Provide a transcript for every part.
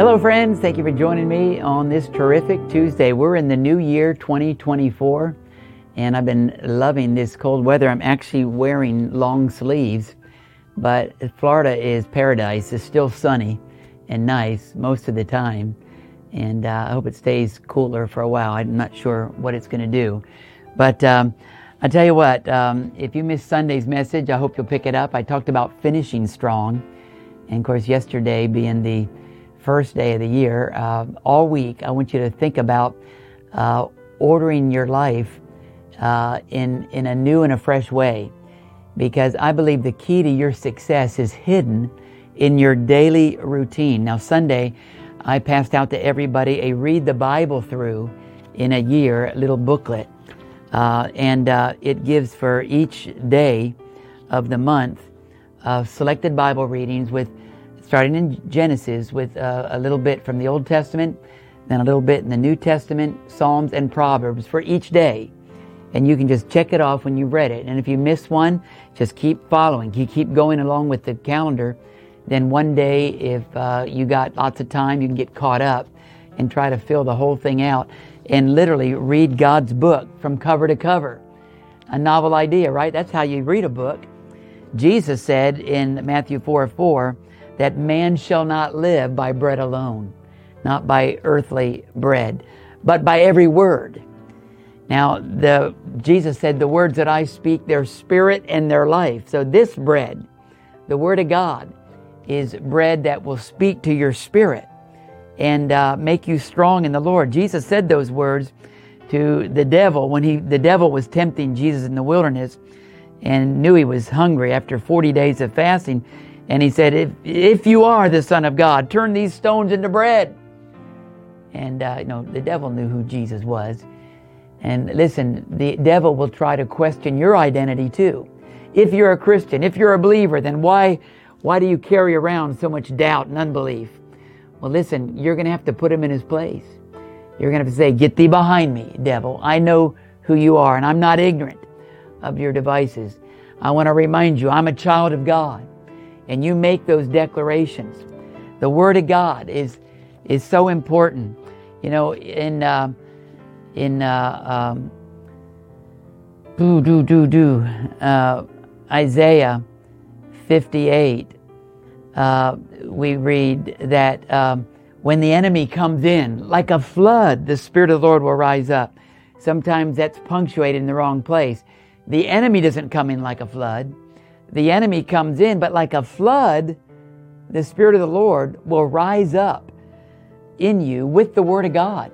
Hello, friends. Thank you for joining me on this terrific Tuesday. We're in the new year 2024, and I've been loving this cold weather. I'm actually wearing long sleeves, but Florida is paradise. It's still sunny and nice most of the time, and uh, I hope it stays cooler for a while. I'm not sure what it's going to do, but um, I tell you what, um, if you missed Sunday's message, I hope you'll pick it up. I talked about finishing strong. And of course, yesterday being the first day of the year, uh, all week, I want you to think about uh, ordering your life uh, in, in a new and a fresh way. Because I believe the key to your success is hidden in your daily routine. Now, Sunday, I passed out to everybody a read the Bible through in a year little booklet. Uh, and uh, it gives for each day of the month uh, selected Bible readings with starting in Genesis with uh, a little bit from the Old Testament, then a little bit in the New Testament, Psalms and Proverbs for each day. And you can just check it off when you've read it. And if you miss one, just keep following. You keep going along with the calendar. Then one day, if uh, you got lots of time, you can get caught up and try to fill the whole thing out and literally read God's book from cover to cover. A novel idea, right? That's how you read a book. Jesus said in Matthew 4 4 that man shall not live by bread alone, not by earthly bread, but by every word. Now, the, Jesus said, The words that I speak, they're spirit and they're life. So, this bread, the Word of God, is bread that will speak to your spirit and uh, make you strong in the Lord. Jesus said those words to the devil when he the devil was tempting Jesus in the wilderness and knew he was hungry after 40 days of fasting and he said if if you are the son of God turn these stones into bread and uh, you know the devil knew who Jesus was and listen the devil will try to question your identity too if you're a Christian if you're a believer then why why do you carry around so much doubt and unbelief well, listen, you're going to have to put him in his place. You're going to have to say, Get thee behind me, devil. I know who you are, and I'm not ignorant of your devices. I want to remind you, I'm a child of God. And you make those declarations. The Word of God is, is so important. You know, in, uh, in, uh, um, do, do, do, do, uh, Isaiah 58, uh, we read that um, when the enemy comes in, like a flood, the Spirit of the Lord will rise up. Sometimes that's punctuated in the wrong place. The enemy doesn't come in like a flood. The enemy comes in, but like a flood, the Spirit of the Lord will rise up in you with the Word of God.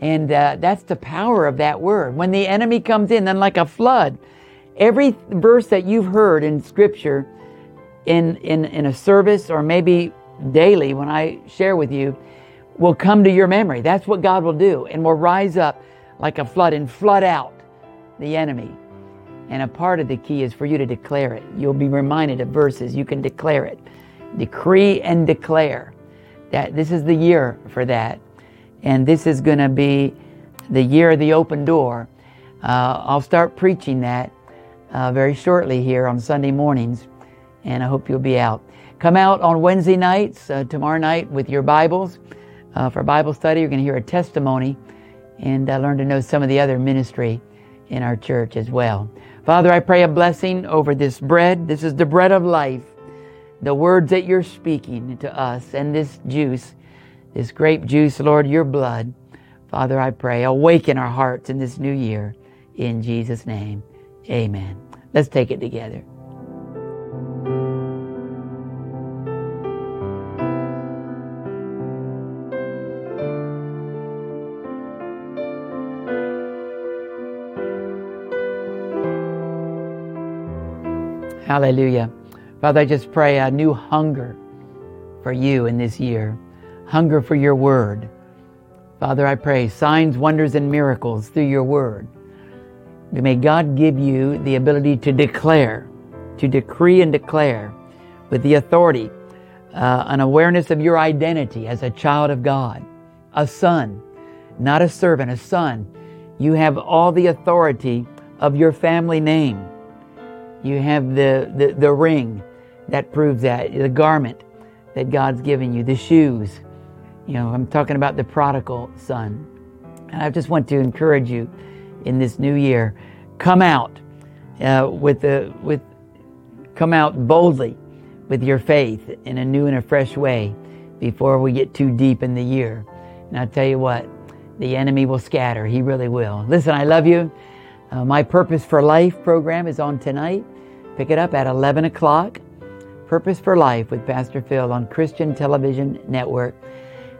And uh, that's the power of that word. When the enemy comes in, then like a flood, every verse that you've heard in Scripture in, in, in a service or maybe daily when I share with you will come to your memory. That's what God will do and will rise up like a flood and flood out the enemy. And a part of the key is for you to declare it. You'll be reminded of verses. You can declare it. Decree and declare that this is the year for that. And this is going to be the year of the open door. Uh, I'll start preaching that uh, very shortly here on Sunday mornings and I hope you'll be out. Come out on Wednesday nights, uh, tomorrow night, with your Bibles uh, for Bible study. You're going to hear a testimony and uh, learn to know some of the other ministry in our church as well. Father, I pray a blessing over this bread. This is the bread of life, the words that you're speaking to us, and this juice, this grape juice, Lord, your blood. Father, I pray, awaken our hearts in this new year. In Jesus' name, amen. Let's take it together. Hallelujah. Father, I just pray a new hunger for you in this year, hunger for your word. Father, I pray signs, wonders, and miracles through your word. May God give you the ability to declare, to decree and declare with the authority, uh, an awareness of your identity as a child of God, a son, not a servant, a son. You have all the authority of your family name. You have the, the, the ring that proves that, the garment that God's given you, the shoes You know, I'm talking about the prodigal son. And I just want to encourage you in this new year, come out uh, with the with come out boldly with your faith in a new and a fresh way before we get too deep in the year. And I tell you what, the enemy will scatter. He really will. Listen, I love you. Uh, my Purpose for Life program is on tonight. Pick it up at 11 o'clock. Purpose for Life with Pastor Phil on Christian Television Network.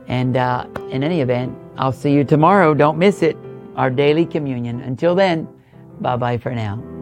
And uh, in any event, I'll see you tomorrow. Don't miss it. Our daily communion. Until then, bye bye for now.